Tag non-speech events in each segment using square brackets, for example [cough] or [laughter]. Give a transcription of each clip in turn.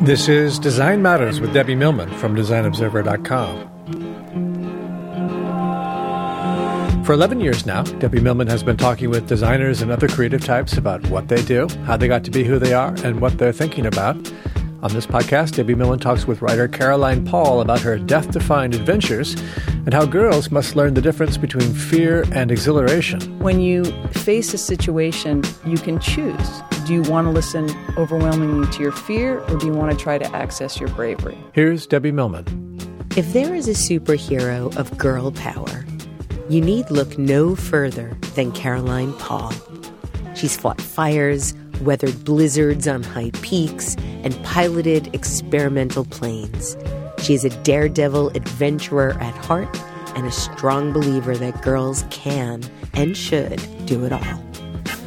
This is Design Matters with Debbie Millman from DesignObserver.com. For 11 years now, Debbie Millman has been talking with designers and other creative types about what they do, how they got to be who they are, and what they're thinking about. On this podcast, Debbie Millman talks with writer Caroline Paul about her death defying adventures and how girls must learn the difference between fear and exhilaration. When you face a situation, you can choose. Do you want to listen overwhelmingly to your fear, or do you want to try to access your bravery? Here's Debbie Millman. If there is a superhero of girl power, you need look no further than Caroline Paul. She's fought fires, weathered blizzards on high peaks, and piloted experimental planes. She is a daredevil adventurer at heart and a strong believer that girls can and should do it all.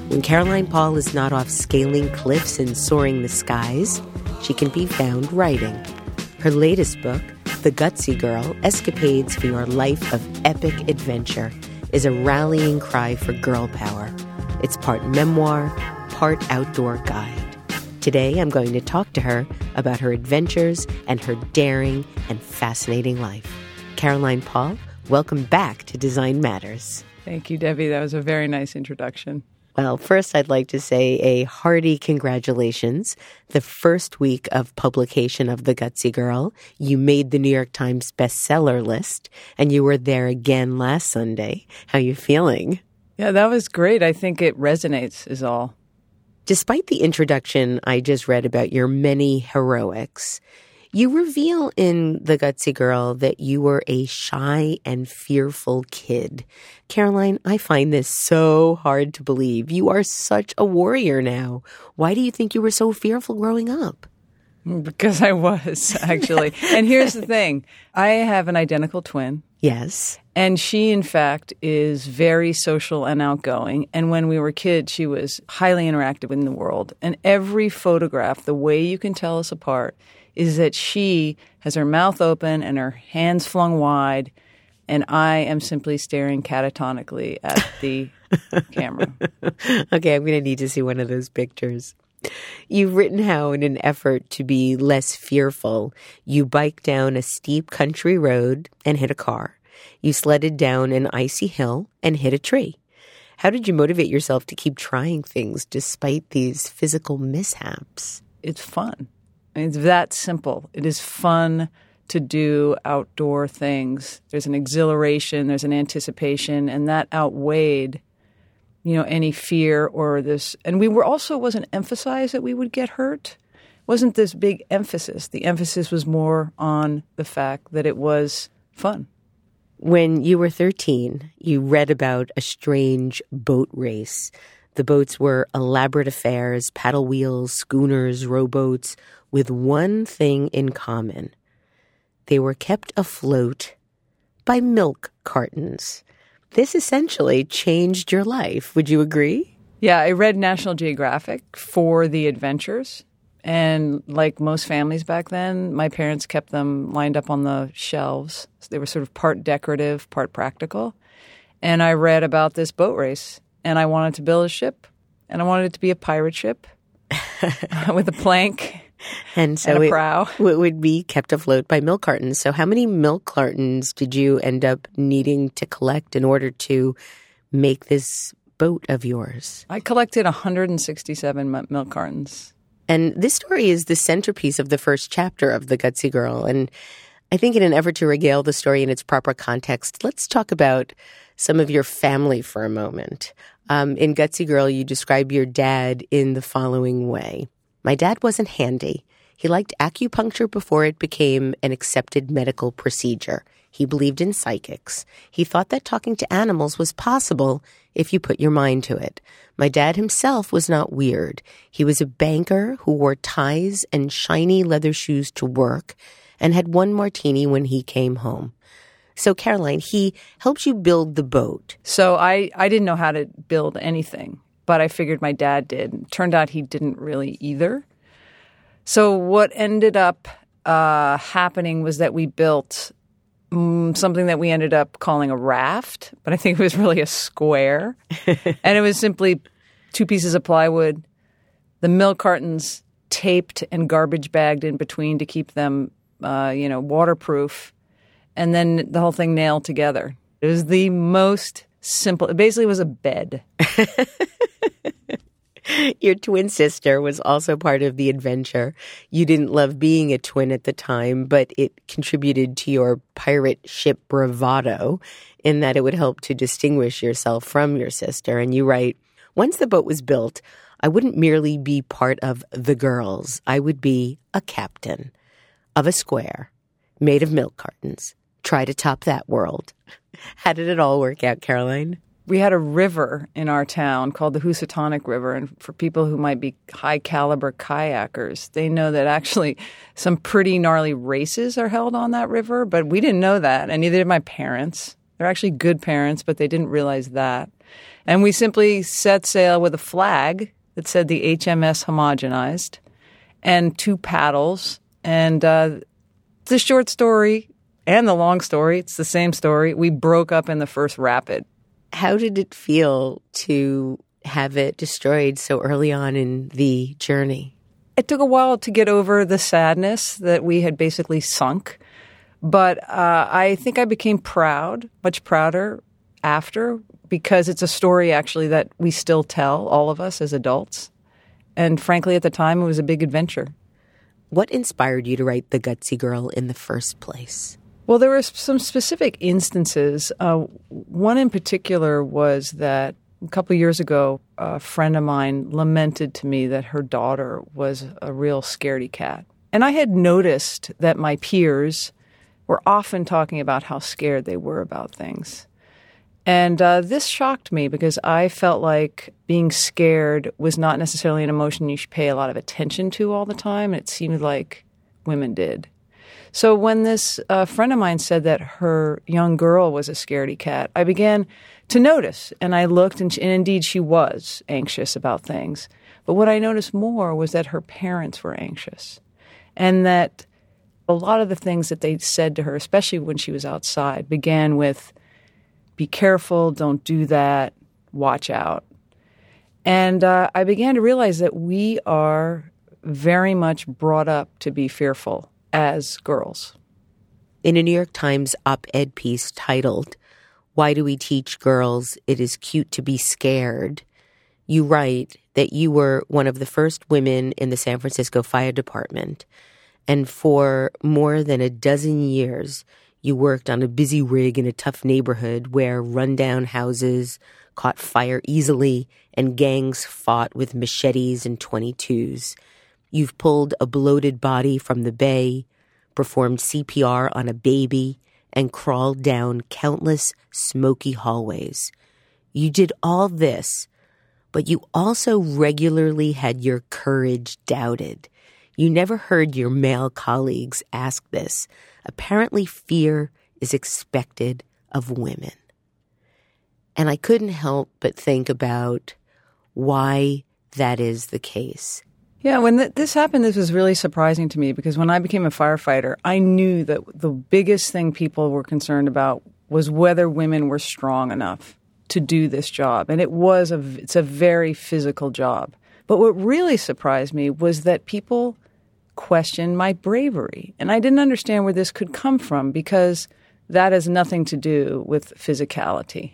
When Caroline Paul is not off scaling cliffs and soaring the skies, she can be found writing. Her latest book, the Gutsy Girl Escapades for Your Life of Epic Adventure is a rallying cry for girl power. It's part memoir, part outdoor guide. Today, I'm going to talk to her about her adventures and her daring and fascinating life. Caroline Paul, welcome back to Design Matters. Thank you, Debbie. That was a very nice introduction. Well, first, I'd like to say a hearty congratulations. The first week of publication of The Gutsy Girl, you made the New York Times bestseller list, and you were there again last Sunday. How are you feeling? Yeah, that was great. I think it resonates, is all. Despite the introduction I just read about your many heroics, you reveal in The Gutsy Girl that you were a shy and fearful kid. Caroline, I find this so hard to believe. You are such a warrior now. Why do you think you were so fearful growing up? [laughs] Because I was, actually. and here's the thing I have an identical twin. [laughs] Yes. And she, in fact, is very social and outgoing. And when we were kids, she was highly interactive in the world. And every photograph, the way you can tell us apart is that she has her mouth open and her hands flung wide, and I am simply staring catatonically at the [laughs] camera. Okay, I'm going to need to see one of those pictures. You've written how, in an effort to be less fearful, you bike down a steep country road and hit a car. You sledded down an icy hill and hit a tree. How did you motivate yourself to keep trying things despite these physical mishaps? It's fun. It's that simple. It is fun to do outdoor things. There's an exhilaration, there's an anticipation, and that outweighed, you know, any fear or this. And we were also wasn't emphasized that we would get hurt. Wasn't this big emphasis? The emphasis was more on the fact that it was fun. When you were 13, you read about a strange boat race. The boats were elaborate affairs, paddle wheels, schooners, rowboats, with one thing in common. They were kept afloat by milk cartons. This essentially changed your life. Would you agree? Yeah, I read National Geographic for the adventures. And like most families back then, my parents kept them lined up on the shelves. So they were sort of part decorative, part practical. And I read about this boat race, and I wanted to build a ship, and I wanted it to be a pirate ship [laughs] with a plank And so and a it, prow. [laughs] it would be kept afloat by milk cartons. So, how many milk cartons did you end up needing to collect in order to make this boat of yours? I collected 167 milk cartons. And this story is the centerpiece of the first chapter of The Gutsy Girl. And I think, in an effort to regale the story in its proper context, let's talk about some of your family for a moment. Um, in Gutsy Girl, you describe your dad in the following way My dad wasn't handy. He liked acupuncture before it became an accepted medical procedure. He believed in psychics. He thought that talking to animals was possible if you put your mind to it. My dad himself was not weird. He was a banker who wore ties and shiny leather shoes to work and had one martini when he came home. So, Caroline, he helped you build the boat. So I, I didn't know how to build anything, but I figured my dad did. Turned out he didn't really either. So what ended up uh, happening was that we built mm, something that we ended up calling a raft, but I think it was really a square, [laughs] and it was simply two pieces of plywood, the milk cartons taped and garbage bagged in between to keep them, uh, you know, waterproof, and then the whole thing nailed together. It was the most simple. It basically was a bed. [laughs] [laughs] Your twin sister was also part of the adventure. You didn't love being a twin at the time, but it contributed to your pirate ship bravado in that it would help to distinguish yourself from your sister. And you write, once the boat was built, I wouldn't merely be part of the girls. I would be a captain of a square made of milk cartons. Try to top that world. [laughs] How did it all work out, Caroline? We had a river in our town called the Housatonic River. And for people who might be high caliber kayakers, they know that actually some pretty gnarly races are held on that river. But we didn't know that, and neither did my parents. They're actually good parents, but they didn't realize that. And we simply set sail with a flag that said the HMS homogenized and two paddles. And uh, the short story and the long story, it's the same story. We broke up in the first rapid how did it feel to have it destroyed so early on in the journey? It took a while to get over the sadness that we had basically sunk. But uh, I think I became proud, much prouder after, because it's a story actually that we still tell, all of us as adults. And frankly, at the time, it was a big adventure. What inspired you to write The Gutsy Girl in the first place? Well, there were some specific instances. Uh, one in particular was that a couple years ago, a friend of mine lamented to me that her daughter was a real scaredy cat. And I had noticed that my peers were often talking about how scared they were about things. And uh, this shocked me because I felt like being scared was not necessarily an emotion you should pay a lot of attention to all the time. And it seemed like women did. So when this uh, friend of mine said that her young girl was a scaredy cat, I began to notice, and I looked, and, she, and indeed she was anxious about things. But what I noticed more was that her parents were anxious, and that a lot of the things that they said to her, especially when she was outside, began with "Be careful, don't do that, watch out." And uh, I began to realize that we are very much brought up to be fearful as girls. In a New York Times op ed piece titled, Why Do We Teach Girls It Is Cute to Be Scared? you write that you were one of the first women in the San Francisco Fire Department, and for more than a dozen years, you worked on a busy rig in a tough neighborhood where rundown houses caught fire easily and gangs fought with machetes and 22s. You've pulled a bloated body from the bay, performed CPR on a baby, and crawled down countless smoky hallways. You did all this, but you also regularly had your courage doubted. You never heard your male colleagues ask this. Apparently, fear is expected of women. And I couldn't help but think about why that is the case. Yeah, when th- this happened, this was really surprising to me because when I became a firefighter, I knew that the biggest thing people were concerned about was whether women were strong enough to do this job, and it was a it's a very physical job. But what really surprised me was that people questioned my bravery, and I didn't understand where this could come from because that has nothing to do with physicality.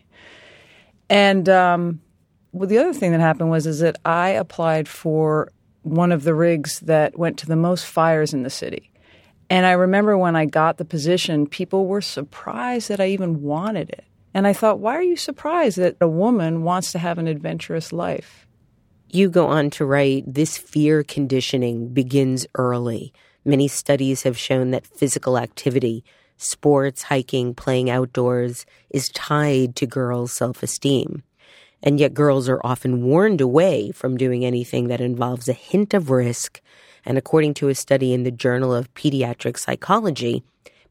And um, well, the other thing that happened was is that I applied for one of the rigs that went to the most fires in the city. And I remember when I got the position, people were surprised that I even wanted it. And I thought, why are you surprised that a woman wants to have an adventurous life? You go on to write this fear conditioning begins early. Many studies have shown that physical activity, sports, hiking, playing outdoors, is tied to girls' self esteem. And yet girls are often warned away from doing anything that involves a hint of risk. And according to a study in the Journal of Pediatric Psychology,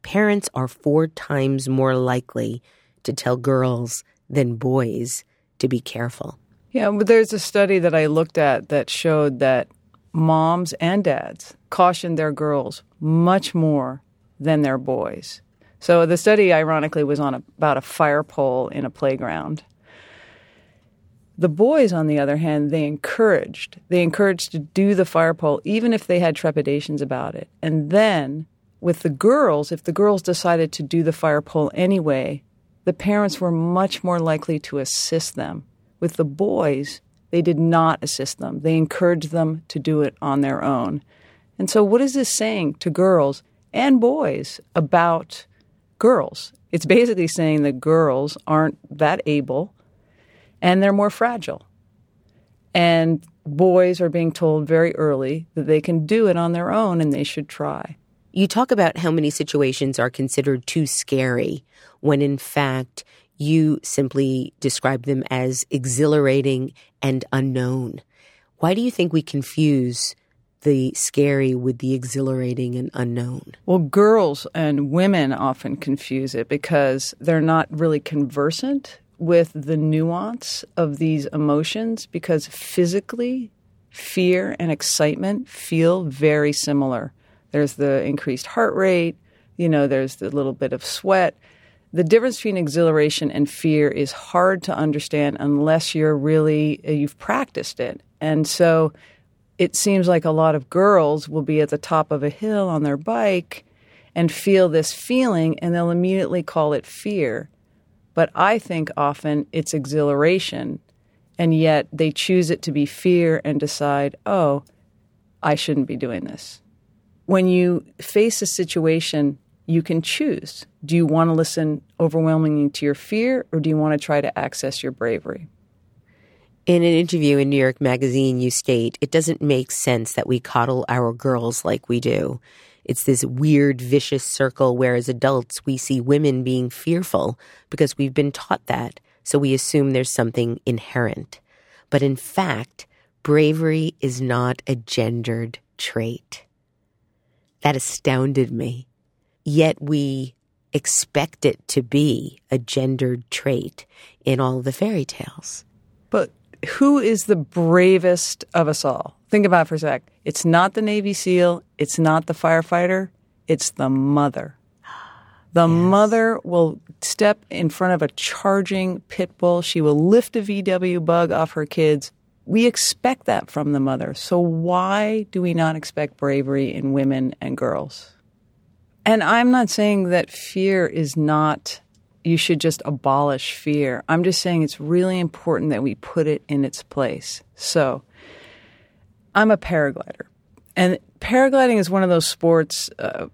parents are four times more likely to tell girls than boys to be careful. Yeah, but there's a study that I looked at that showed that moms and dads cautioned their girls much more than their boys. So the study, ironically, was on a, about a fire pole in a playground. The boys, on the other hand, they encouraged. They encouraged to do the fire pole, even if they had trepidations about it. And then with the girls, if the girls decided to do the fire pole anyway, the parents were much more likely to assist them. With the boys, they did not assist them. They encouraged them to do it on their own. And so, what is this saying to girls and boys about girls? It's basically saying that girls aren't that able and they're more fragile. And boys are being told very early that they can do it on their own and they should try. You talk about how many situations are considered too scary when in fact you simply describe them as exhilarating and unknown. Why do you think we confuse the scary with the exhilarating and unknown? Well, girls and women often confuse it because they're not really conversant with the nuance of these emotions because physically, fear and excitement feel very similar. There's the increased heart rate, you know, there's the little bit of sweat. The difference between exhilaration and fear is hard to understand unless you're really, uh, you've practiced it. And so it seems like a lot of girls will be at the top of a hill on their bike and feel this feeling and they'll immediately call it fear. But I think often it's exhilaration, and yet they choose it to be fear and decide, oh, I shouldn't be doing this when you face a situation, you can choose. Do you want to listen overwhelmingly to your fear or do you want to try to access your bravery? In an interview in New York Magazine, you state it doesn't make sense that we coddle our girls like we do. It's this weird, vicious circle where as adults we see women being fearful because we've been taught that, so we assume there's something inherent. But in fact, bravery is not a gendered trait. That astounded me. Yet we expect it to be a gendered trait in all the fairy tales. But who is the bravest of us all? Think about for a sec. It's not the Navy SEAL, it's not the firefighter, it's the mother. The yes. mother will step in front of a charging pit bull. She will lift a VW bug off her kids we expect that from the mother. So why do we not expect bravery in women and girls? And I'm not saying that fear is not, you should just abolish fear. I'm just saying it's really important that we put it in its place. So I'm a paraglider. And paragliding is one of those sports, uh,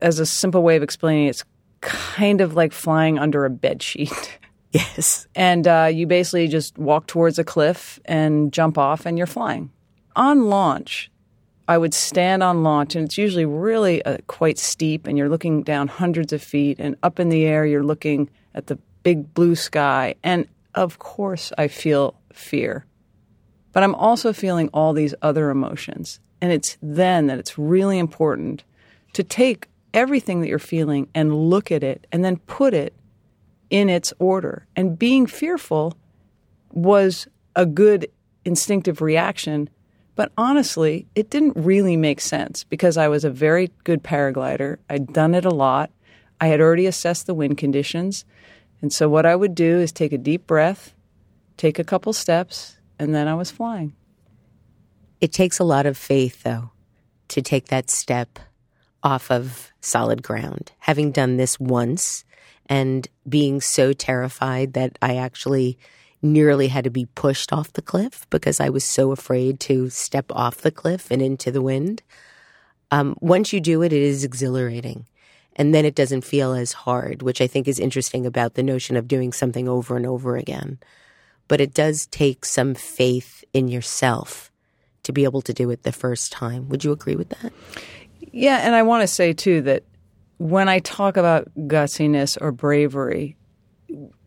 as a simple way of explaining it, it's kind of like flying under a bed sheet. [laughs] Yes. And uh, you basically just walk towards a cliff and jump off, and you're flying. On launch, I would stand on launch, and it's usually really uh, quite steep, and you're looking down hundreds of feet, and up in the air, you're looking at the big blue sky. And of course, I feel fear. But I'm also feeling all these other emotions. And it's then that it's really important to take everything that you're feeling and look at it and then put it in its order. And being fearful was a good instinctive reaction. But honestly, it didn't really make sense because I was a very good paraglider. I'd done it a lot. I had already assessed the wind conditions. And so what I would do is take a deep breath, take a couple steps, and then I was flying. It takes a lot of faith, though, to take that step off of solid ground. Having done this once, and being so terrified that I actually nearly had to be pushed off the cliff because I was so afraid to step off the cliff and into the wind. Um, once you do it, it is exhilarating. And then it doesn't feel as hard, which I think is interesting about the notion of doing something over and over again. But it does take some faith in yourself to be able to do it the first time. Would you agree with that? Yeah, and I want to say too that when I talk about gutsiness or bravery,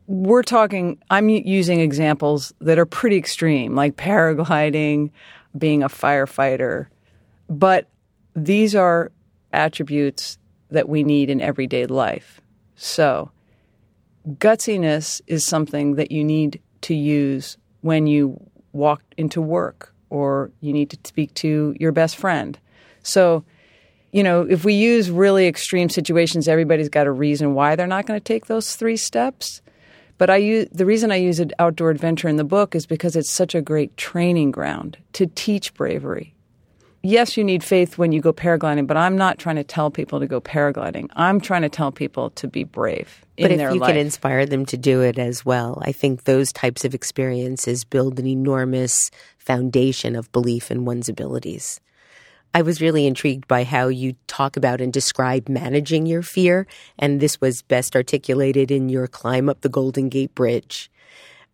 we're talking, I'm using examples that are pretty extreme, like paragliding, being a firefighter. But these are attributes that we need in everyday life. So, gutsiness is something that you need to use when you walk into work or you need to speak to your best friend. So, you know, if we use really extreme situations, everybody's got a reason why they're not going to take those three steps. But I use, the reason I use an outdoor adventure in the book is because it's such a great training ground to teach bravery. Yes, you need faith when you go paragliding, but I'm not trying to tell people to go paragliding. I'm trying to tell people to be brave in but if you life. can inspire them to do it as well, I think those types of experiences build an enormous foundation of belief in one's abilities. I was really intrigued by how you talk about and describe managing your fear, and this was best articulated in your climb up the Golden Gate Bridge.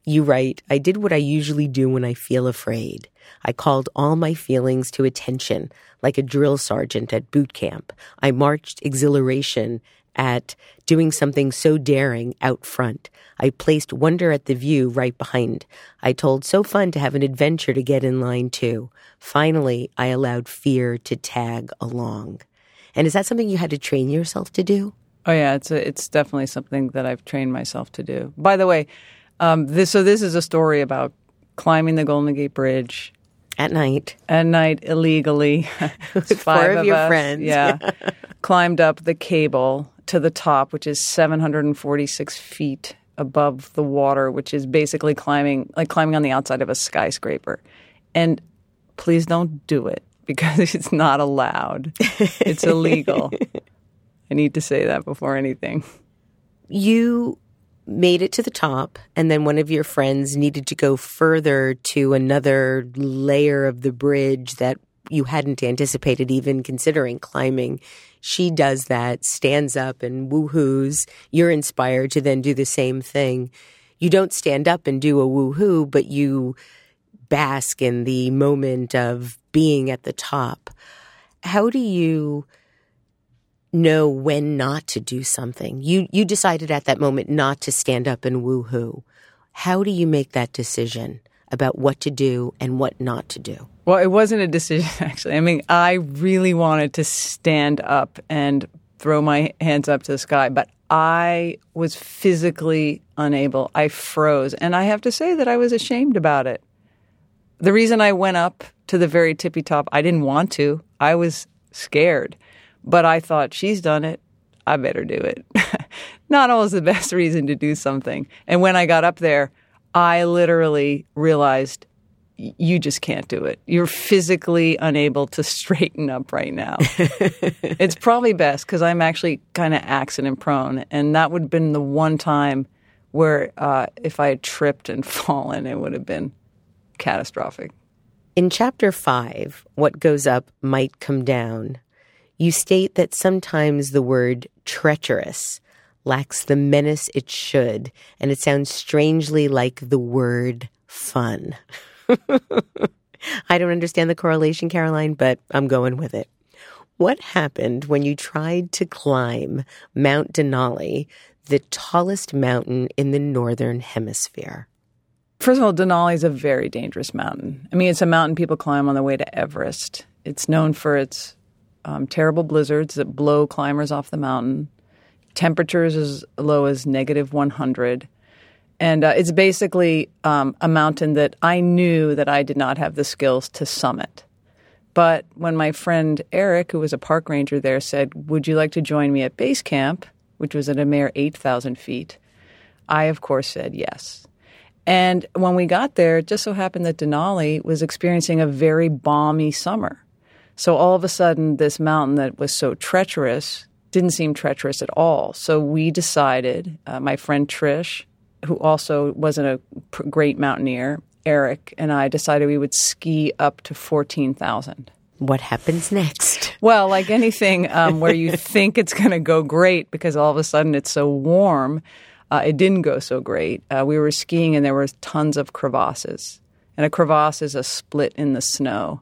You write, I did what I usually do when I feel afraid. I called all my feelings to attention, like a drill sergeant at boot camp. I marched exhilaration at doing something so daring out front. I placed wonder at the view right behind. I told so fun to have an adventure to get in line too. Finally, I allowed fear to tag along. And is that something you had to train yourself to do? Oh yeah, it's a, it's definitely something that I've trained myself to do. By the way, um, this so this is a story about climbing the Golden Gate Bridge At night. at night illegally. [laughs] With four five of your us. friends. Yeah. [laughs] Climbed up the cable to the top, which is 746 feet above the water, which is basically climbing, like climbing on the outside of a skyscraper. And please don't do it [laughs] because it's not allowed. It's illegal. I need to say that before anything. You made it to the top, and then one of your friends needed to go further to another layer of the bridge that you hadn't anticipated even considering climbing. She does that, stands up and woohoos. You're inspired to then do the same thing. You don't stand up and do a woohoo, but you bask in the moment of being at the top. How do you know when not to do something? You you decided at that moment not to stand up and woohoo. How do you make that decision about what to do and what not to do? Well, it wasn't a decision, [laughs] actually. I mean, I really wanted to stand up and throw my hands up to the sky, but I was physically unable. I froze. And I have to say that I was ashamed about it. The reason I went up to the very tippy top, I didn't want to. I was scared. But I thought, she's done it. I better do it. [laughs] Not always the best [laughs] reason to do something. And when I got up there, I literally realized you just can't do it. You're physically unable to [laughs] straighten up right now. it's probably best because I'm actually kind of accident prone. And that would have been the one time where uh, if I had tripped and fallen, it would have been catastrophic. In chapter 5, what goes up might come down. You state that sometimes the word treacherous lacks the menace it should, and it sounds strangely like the word fun. [laughs] I don't understand the correlation, Caroline, but I'm going with it. What happened when you tried to climb Mount Denali, the tallest mountain in the northern hemisphere? First of all, Denali is a very dangerous mountain. I mean, it's a mountain people climb on the way to Everest. It's known for its um, terrible blizzards that blow climbers off the mountain, temperatures as low as negative 100. And uh, it's basically um, a mountain that I knew that I did not have the skills to summit. But when my friend Eric, who was a park ranger there, said, Would you like to join me at base camp, which was at a mere 8,000 feet? I, of course, said yes. And when we got there, it just so happened that Denali was experiencing a very balmy summer. So all of a sudden, this mountain that was so treacherous didn't seem treacherous at all. So we decided, uh, my friend Trish, who also wasn't a great mountaineer, Eric, and I decided we would ski up to 14,000. What happens next? Well, like anything um, where you [laughs] think it's going to go great because all of a sudden it's so warm, uh, it didn't go so great. Uh, we were skiing and there were tons of crevasses. And a crevasse is a split in the snow.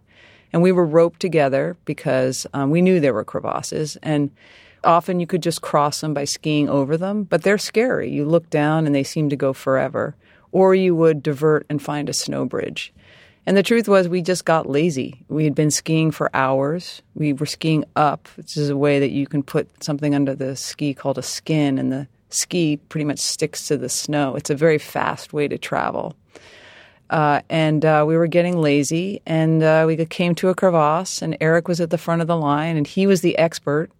And we were roped together because um, we knew there were crevasses. And often you could just cross them by skiing over them, but they're scary. You look down and they seem to go forever. Or you would divert and find a snow bridge. And the truth was, we just got lazy. We had been skiing for hours. We were skiing up, which is a way that you can put something under the ski called a skin, and the ski pretty much sticks to the snow. It's a very fast way to travel. Uh, and uh, we were getting lazy, and uh, we came to a crevasse, and Eric was at the front of the line, and he was the expert.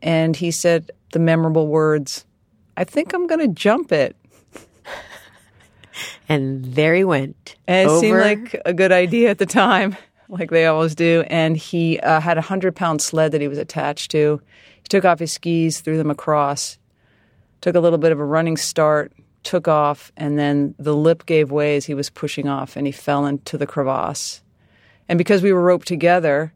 And he said the memorable words, I think I'm going to jump it. [laughs] And there he went. And it over. seemed like a good idea at the time, [laughs] like they always do. And he uh, had a hundred pound sled that he was attached to. He took off his skis, threw them across, took a little bit of a running start, took off, and then the lip gave way as he was pushing off, and he fell into the crevasse. And because we were roped together,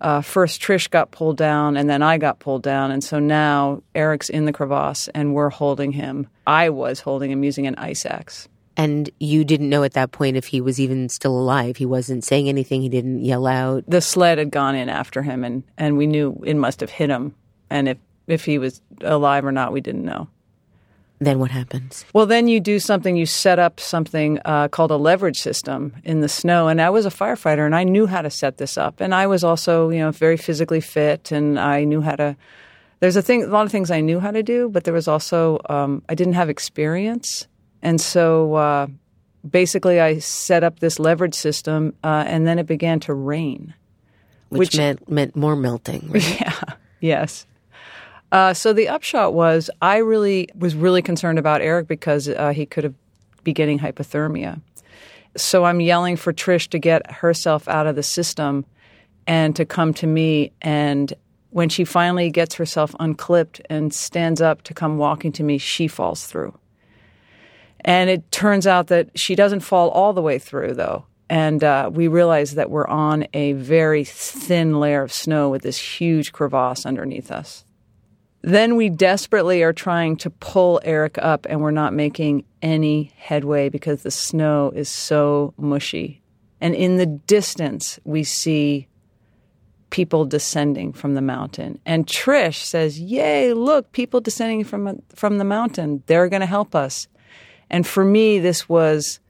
uh, first Trish got pulled down, and then I got pulled down, and so now Eric's in the crevasse, and we're holding him. I was holding him using an ice axe. And you didn't know at that point if he was even still alive. He wasn't saying anything. He didn't yell out. The sled had gone in after him, and, and we knew it must have hit him. And if, if he was alive or not, we didn't know. Then what happens? Well, then you do something, you set up something uh, called a leverage system in the snow. And I was a firefighter and I knew how to set this up. And I was also, you know, very physically fit and I knew how to. There's a thing, a lot of things I knew how to do, but there was also, um, I didn't have experience. And so uh, basically I set up this leverage system uh, and then it began to rain. Which, Which- meant meant more melting. right? [laughs] Yeah. Yes. Uh, so the upshot was, I really was really concerned about Eric because uh, he could have be getting hypothermia. So I'm yelling for Trish to get herself out of the system and to come to me. And when she finally gets herself unclipped and stands up to come walking to me, she falls through. And it turns out that she doesn't fall all the way through, though. And uh, we realize that we're on a very thin layer of snow with this huge crevasse underneath us. Then we desperately are trying to pull Eric up, and we're not making any headway because the snow is so mushy. And in the distance, we see people descending from the mountain. And Trish says, "Yay! Look, people descending from from the mountain. They're going to help us." And for me, this was.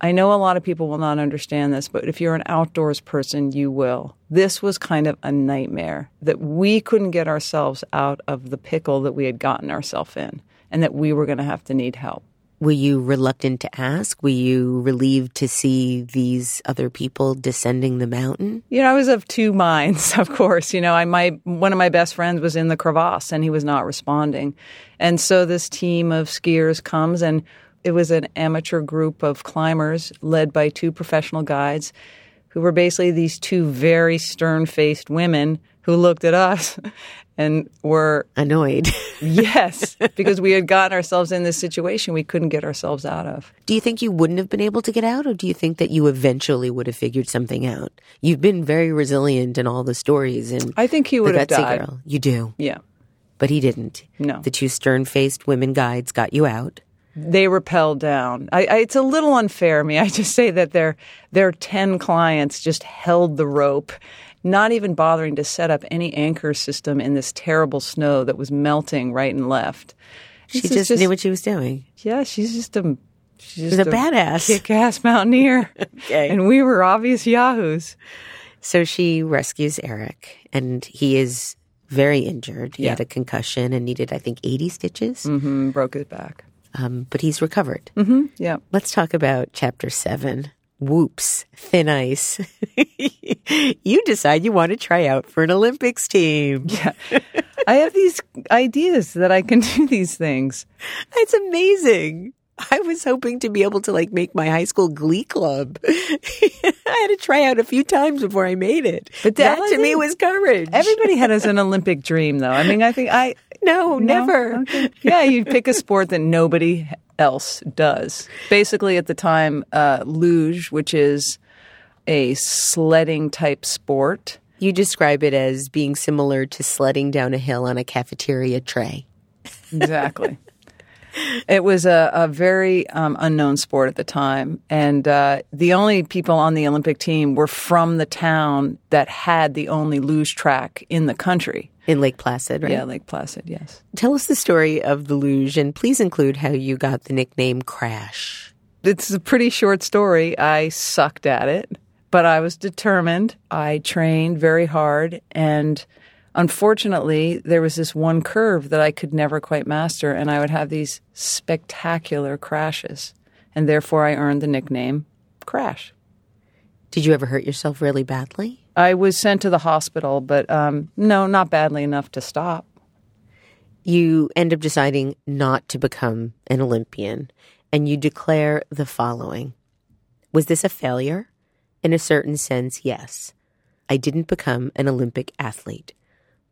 I know a lot of people will not understand this, but if you're an outdoors person, you will. This was kind of a nightmare that we couldn't get ourselves out of the pickle that we had gotten ourselves in and that we were going to have to need help. Were you reluctant to ask? Were you relieved to see these other people descending the mountain? You know, I was of two minds, [laughs] of course. You know, I my one of my best friends was in the crevasse and he was not responding. And so this team of skiers comes and it was an amateur group of climbers led by two professional guides who were basically these two very stern-faced women who looked at us [laughs] and were Annoyed. [laughs] yes, because we had gotten ourselves in this situation we couldn't get ourselves out of. do you think you wouldn't have been able to get out, or do you think that you eventually would have figured something out? You've been very resilient in all the stories, and I think he the would have died. girl. You do, Yeah. but he didn't. No. The two stern-faced women guides got you out. They rappelled down. I, I, it's a little unfair. me. [laughs] I just say that their their ten clients just held the rope, not even bothering to set up any anchor system in this terrible snow that was melting right and left. She is just, knew what she was doing. yeah, she's just a she's just a badass. kick-ass mountaineer, [laughs] Okay. and we were obvious yahoos. So she rescues Eric, and he is very injured. He Yeah. had a concussion and needed, I think, 80 stitches, hmm broke his back. Um, but he's recovered. hmm Yeah. Let's talk about chapter seven. Whoops, thin ice. [laughs] you decide you want to try out for an Olympics team. Yeah. [laughs] I have these ideas that I can [laughs] do these things. It's amazing. I was hoping to be able to like make my high school glee club. I had to try out a few times before I made it. But that that- to me was courage. Everybody had as an Olympic dream, though. I mean, I think I no, No? never. Okay. [laughs] Yeah, you'd pick a sport that nobody else does. Basically, at the time, uh, luge, which is a sledding type sport. You describe it as being similar to sledding down a hill on a cafeteria tray. Exactly. [laughs] it was a, a very um, unknown sport at the time. And uh, the only people on the Olympic team were from the town that had the only luge track in the country. In Lake Placid, right? Yeah, Lake Placid, yes. Tell us the story of the luge and please include how you got the nickname Crash. it's a pretty short story. I sucked at it, but I was determined. I trained very hard, and unfortunately, there was this one curve that I could never quite master, and I would have these spectacular crashes, and therefore I earned the nickname Crash. Did you ever hurt yourself really badly? I was sent to the hospital, but um, no, not badly enough to stop. You end up deciding not to become an Olympian. and you declare the following Was this a failure? In a certain sense, yes. I didn't become an Olympic athlete,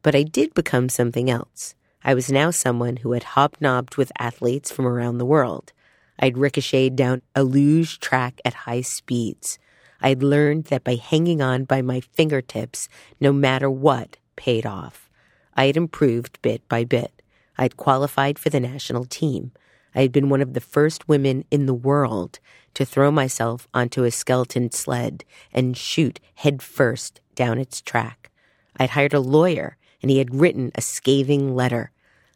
but I did become something else. I was now someone who had hobnobbed with athletes from around the world. I'd ricocheted down a luge track at high speeds. I'd learned that by hanging on by my fingertips, no matter what, paid off. I had improved bit by bit. I'd qualified for the national team. I had been one of the first women in the world to throw myself onto a skeleton sled and shoot headfirst down its track. I'd hired a lawyer and he had written a scathing letter.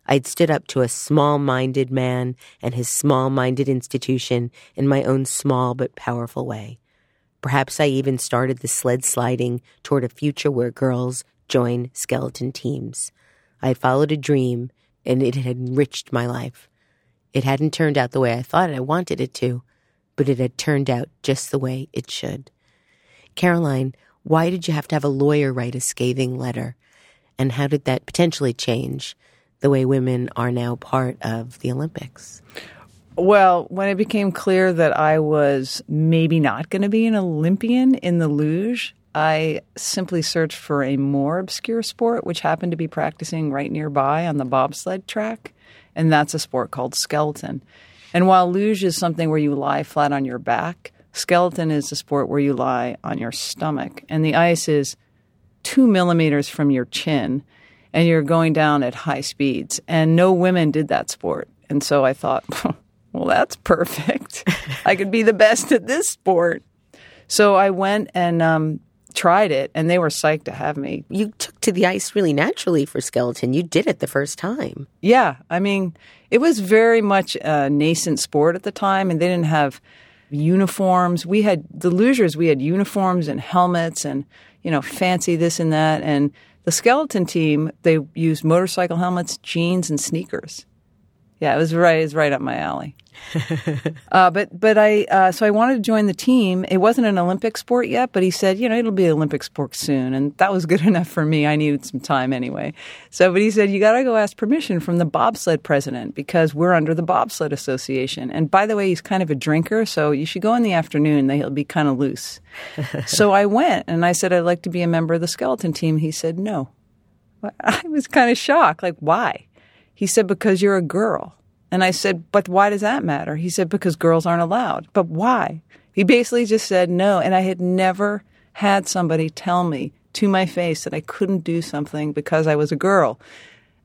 I'd stood up to a small minded man and his small minded institution in my own small but powerful way. Perhaps I even started the sled sliding toward a future where girls join skeleton teams. I had followed a dream and it had enriched my life. It hadn't turned out the way I thought I wanted it to, but it had turned out just the way it should. Caroline, why did you have to have a lawyer write a scathing letter? And how did that potentially change the way women are now part of the Olympics? Well, when it became clear that I was maybe not going to be an Olympian in the luge, I simply searched for a more obscure sport, which happened to be practicing right nearby on the bobsled track, and that's a sport called skeleton. And while luge is something where you lie flat on your back, skeleton is a sport where you lie on your stomach, and the ice is two millimeters from your chin, and you're going down at high speeds. And no women did that sport. And so I thought, [laughs] well, that's perfect. [laughs] I could be the best at this sport. So I went and um, tried it, and they were psyched to have me. You took to the ice really naturally for skeleton. You did it the first time. Yeah, I mean, it was very much a nascent sport at the time, and they didn't have uniforms. We had the losers, We had uniforms and helmets, and you know, fancy this and that. And the skeleton team, they used motorcycle helmets, jeans, and sneakers. Yeah, it was right. It was right up my alley. [laughs] uh, but but I uh, so I wanted to join the team. It wasn't an Olympic sport yet, but he said, you know, it'll be an Olympic sport soon, and that was [laughs] good enough for me. I needed some time anyway. So, but he said you got to go ask permission from the bobsled president because we're under the bobsled association. And by the way, he's kind of a drinker, so you should go in the afternoon. He'll be kind of loose. [laughs] so I went and I said I'd like to be a member of the skeleton team. He said no. I was kind of shocked. Like why? He said because you're a girl. And I said, But why does that matter? He said, Because girls aren't allowed. But why? He basically just said no. And I had never had somebody tell me to my face that I couldn't do something because I was a girl.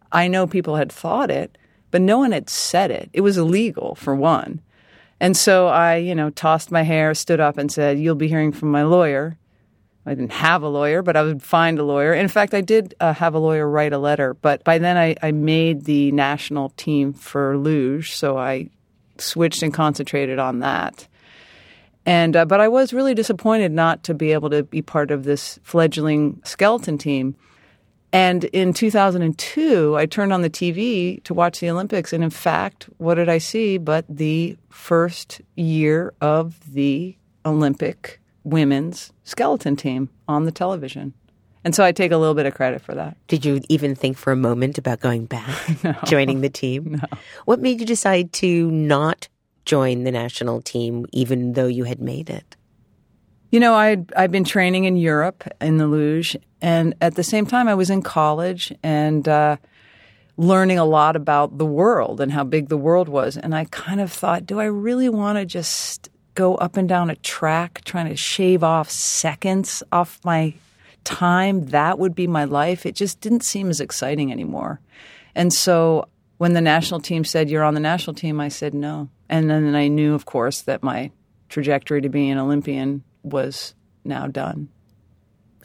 I know people had thought it, but no one had said it. It was illegal, for one. And so I, you know, tossed my hair, stood up, and said, You'll be hearing from my lawyer. I didn't have a lawyer, but I would find a lawyer. In fact, I did uh, have a lawyer write a letter, but by then I, I made the national team for luge, so I switched and concentrated on that. And uh, but I was really disappointed not to be able to be part of this fledgling skeleton team. And in 2002, I turned on the TV to watch the Olympics, and in fact, what did I see but the first year of the Olympic women's skeleton team on the television. And so I take a little bit of credit for that. Did you even think for a moment about going back, [laughs] no. joining the team? No. What made you decide to not join the national team, even though you had made it? You know, I'd, I'd been training in Europe in the luge, and at the same time, I was in college and uh, learning a lot about the world and how big the world was. And I kind of thought, do I really want to just go up and down a track trying to shave off seconds off my time, that would be my life. It just didn't seem as exciting anymore. And so when the national team said, You're on the national team, I said no. And then I knew, of course, that my trajectory to being an Olympian was now done.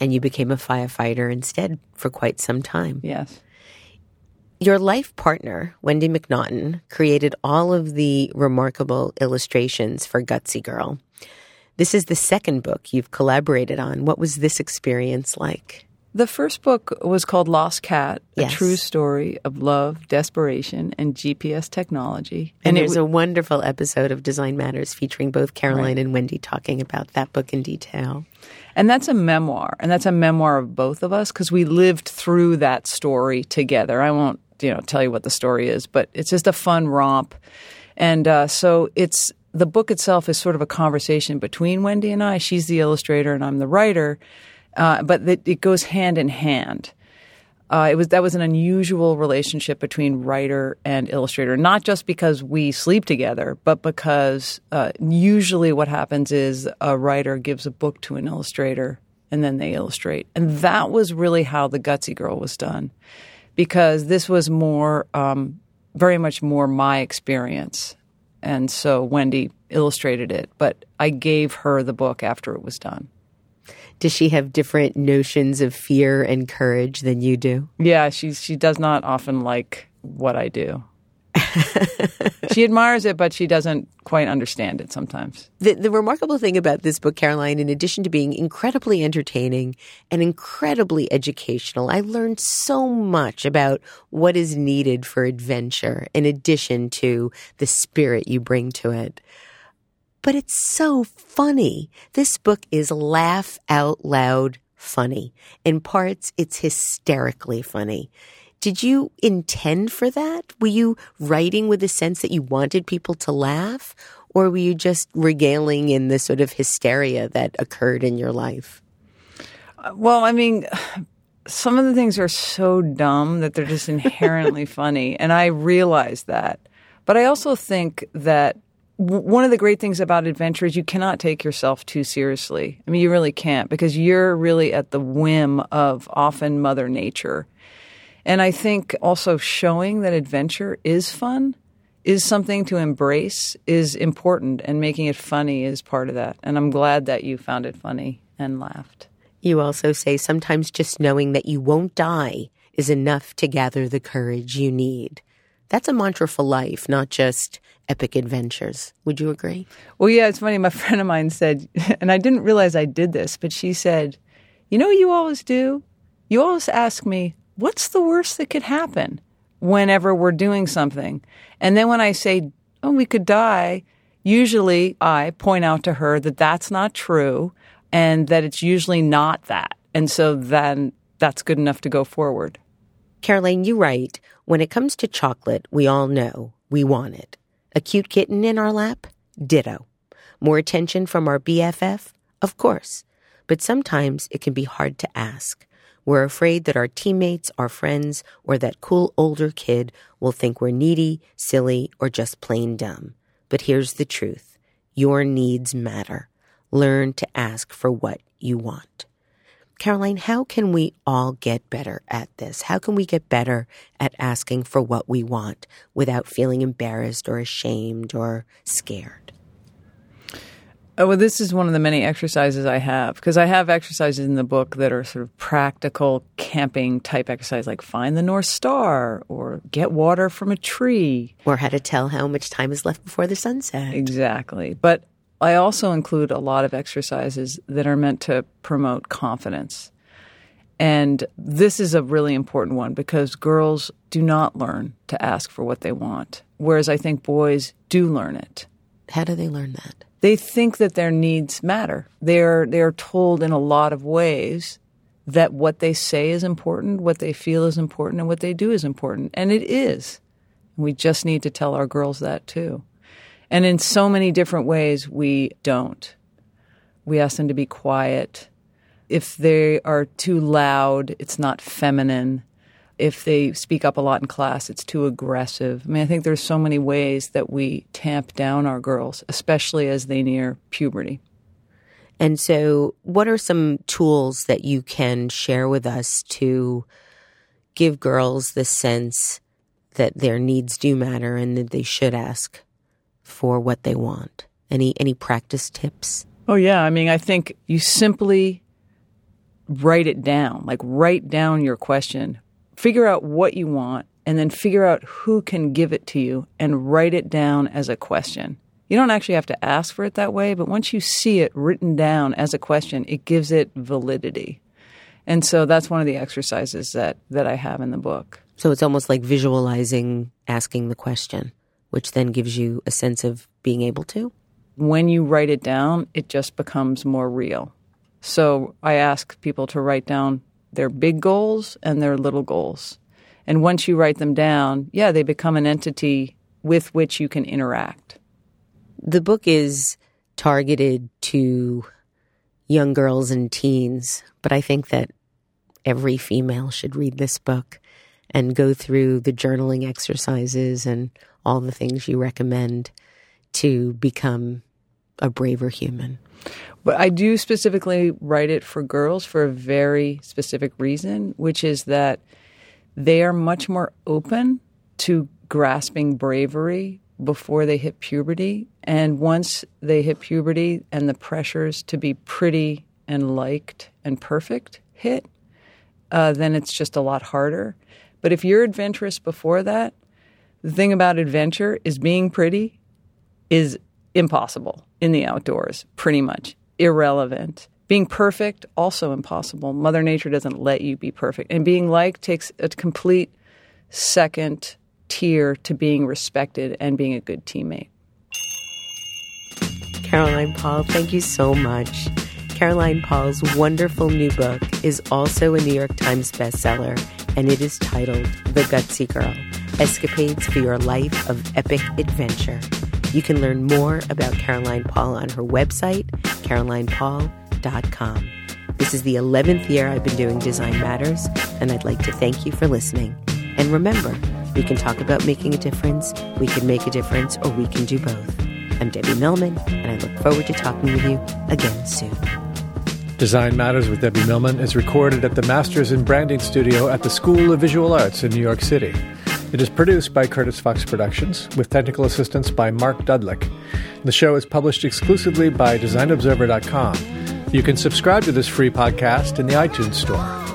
And you became a firefighter instead for quite some time. Yes. Your life partner, Wendy MacNaughton, created all of the remarkable illustrations for Gutsy Girl. This is the second book you've collaborated on. What was this experience like? The first book was called Lost Cat, Yes. a true story of love, desperation, and GPS technology. And, it there's w- a wonderful episode of Design Matters featuring both Caroline and Wendy talking about that book in detail. And that's a memoir, and that's a memoir of both of us because we lived through that story together. I won't, you know, tell you what the story is, but it's just a fun romp. And uh, so it's the book itself is sort of a conversation between Wendy and I. She's the illustrator and I'm the writer, uh, but it, it, goes hand in hand. Uh, it was that was an unusual relationship between writer and illustrator, not just because we sleep together, but because uh, usually what happens is a writer gives a book to an illustrator and then they illustrate, and that was really how the Gutsy Girl was done, because this was more, um, very much more my experience and so Wendy illustrated it, but I gave her the book after it was done. Does she have different notions of fear and courage than you do? Yeah, she she does not often like what I do. She admires it, but she doesn't quite understand it sometimes. The, the, remarkable thing about this book, Caroline, in addition to being incredibly entertaining and incredibly educational, I learned so much about what is needed for adventure in addition to the spirit you bring to it. But it's so funny. This book is laugh out loud funny. In parts, it's hysterically funny. Did you intend for that? Were you writing with a sense that you wanted people to laugh? Or were you just regaling in the sort of hysteria that occurred in your life? Uh, well, I mean, some of the things are so dumb that they're just inherently [laughs] funny. And I realize that. But I also think that one of the great things about adventure is you cannot take yourself too seriously. I mean, you really can't because you're really at the whim of often Mother Nature. And I think also showing that adventure is fun is something to embrace is important and making it funny is part of that. And I'm glad that you found it funny and laughed. You also say sometimes just knowing that you won't die is enough to gather the courage you need. That's a mantra for life, not just epic adventures. Would you agree? Well, yeah, it's funny. My [laughs] friend of mine said, [laughs] and I didn't realize I did this, but she said, You know what you always do? You always ask me, what's the worst that could happen whenever we're doing something? And then when I say, oh, we could die, usually I point out to her that that's not true and that it's usually not that. And so then that's good enough to go forward. Caroline, you write, when it comes to chocolate, we all know we want it. A cute kitten in our lap? Ditto. More attention from our BFF? Of course. But sometimes it can be hard to ask. We're afraid that our teammates, our friends, or that cool older kid will think we're needy, silly, or just plain dumb. But here's the truth your needs matter. Learn to ask for what you want. Caroline, how can we all get better at this? How can we get better at asking for what we want without feeling embarrassed or ashamed or scared? Oh, well, this is one of the many exercises I have because I have exercises in the book that are sort of practical camping type exercise, like find the North Star or get water from a tree. Or how to tell how much time is left before the sunset. Exactly. But I also include a lot of exercises that are meant to promote confidence. And this is a really important one because girls do not learn to ask for what they want, whereas I think boys do learn it. How do they learn that? they think that their needs matter. They're they're told in a lot of ways that what they say is important, what they feel is important, and what they do is important, and it is. We just need to tell our girls that too. And in so many different ways, we don't. We ask them to be quiet. If they are too loud, it's not feminine if they speak up a lot in class, it's too aggressive. I mean, I think there's so many ways that we tamp down our girls, especially as they near puberty. And so, what are some tools that you can share with us to give girls the sense that their needs do matter and that they should ask for what they want? Any any practice tips? Oh yeah, I mean, I think you simply write it down. Like write down your question figure out what you want and then figure out who can give it to you and write it down as a question. You don't actually have to ask for it that way, but once you see it written down as a question, it gives it validity. And so that's one of the exercises that, that I have in the book. So it's almost like visualizing asking the question, which then gives you a sense of being able to? When you write it down, it just becomes more real. So I ask people to write down their big goals and their little goals. And once you write them down, yeah, they become an entity with which you can interact. The book is targeted to young girls and teens, but I think that every female should read this book and go through the journaling exercises and all the things you recommend to become a braver human. But I do specifically write it for girls for a very specific reason, which is that they are much more open to grasping bravery before they hit puberty. And once they hit puberty and the pressures to be pretty and liked and perfect hit, uh, then it's just a lot harder. But if you're adventurous before that, the thing about adventure is being pretty is impossible in the outdoors, pretty much irrelevant. Being perfect, also impossible. Mother Nature doesn't let you be perfect. And being liked takes a complete second tier to being respected and being a good teammate. Caroline Paul, thank you so much. Caroline Paul's wonderful new book is also a New York Times bestseller, and it is titled The Gutsy Girl Escapades for Your Life of Epic Adventure. You can learn more about Caroline Paul on her website, carolinepaul.com. This is the 11th year I've been doing Design Matters, and I'd like to thank you for listening. And remember, we can talk about making a difference, we can make a difference, or we can do both. I'm Debbie Millman, and I look forward to talking with you again soon. Design Matters with Debbie Millman is recorded at the Masters in Branding Studio at the School of Visual Arts in New York City. It is produced by Curtis Fox Productions with technical assistance by Mark Dudlick. The show is published exclusively by DesignObserver.com. You can subscribe to this free podcast in the iTunes Store.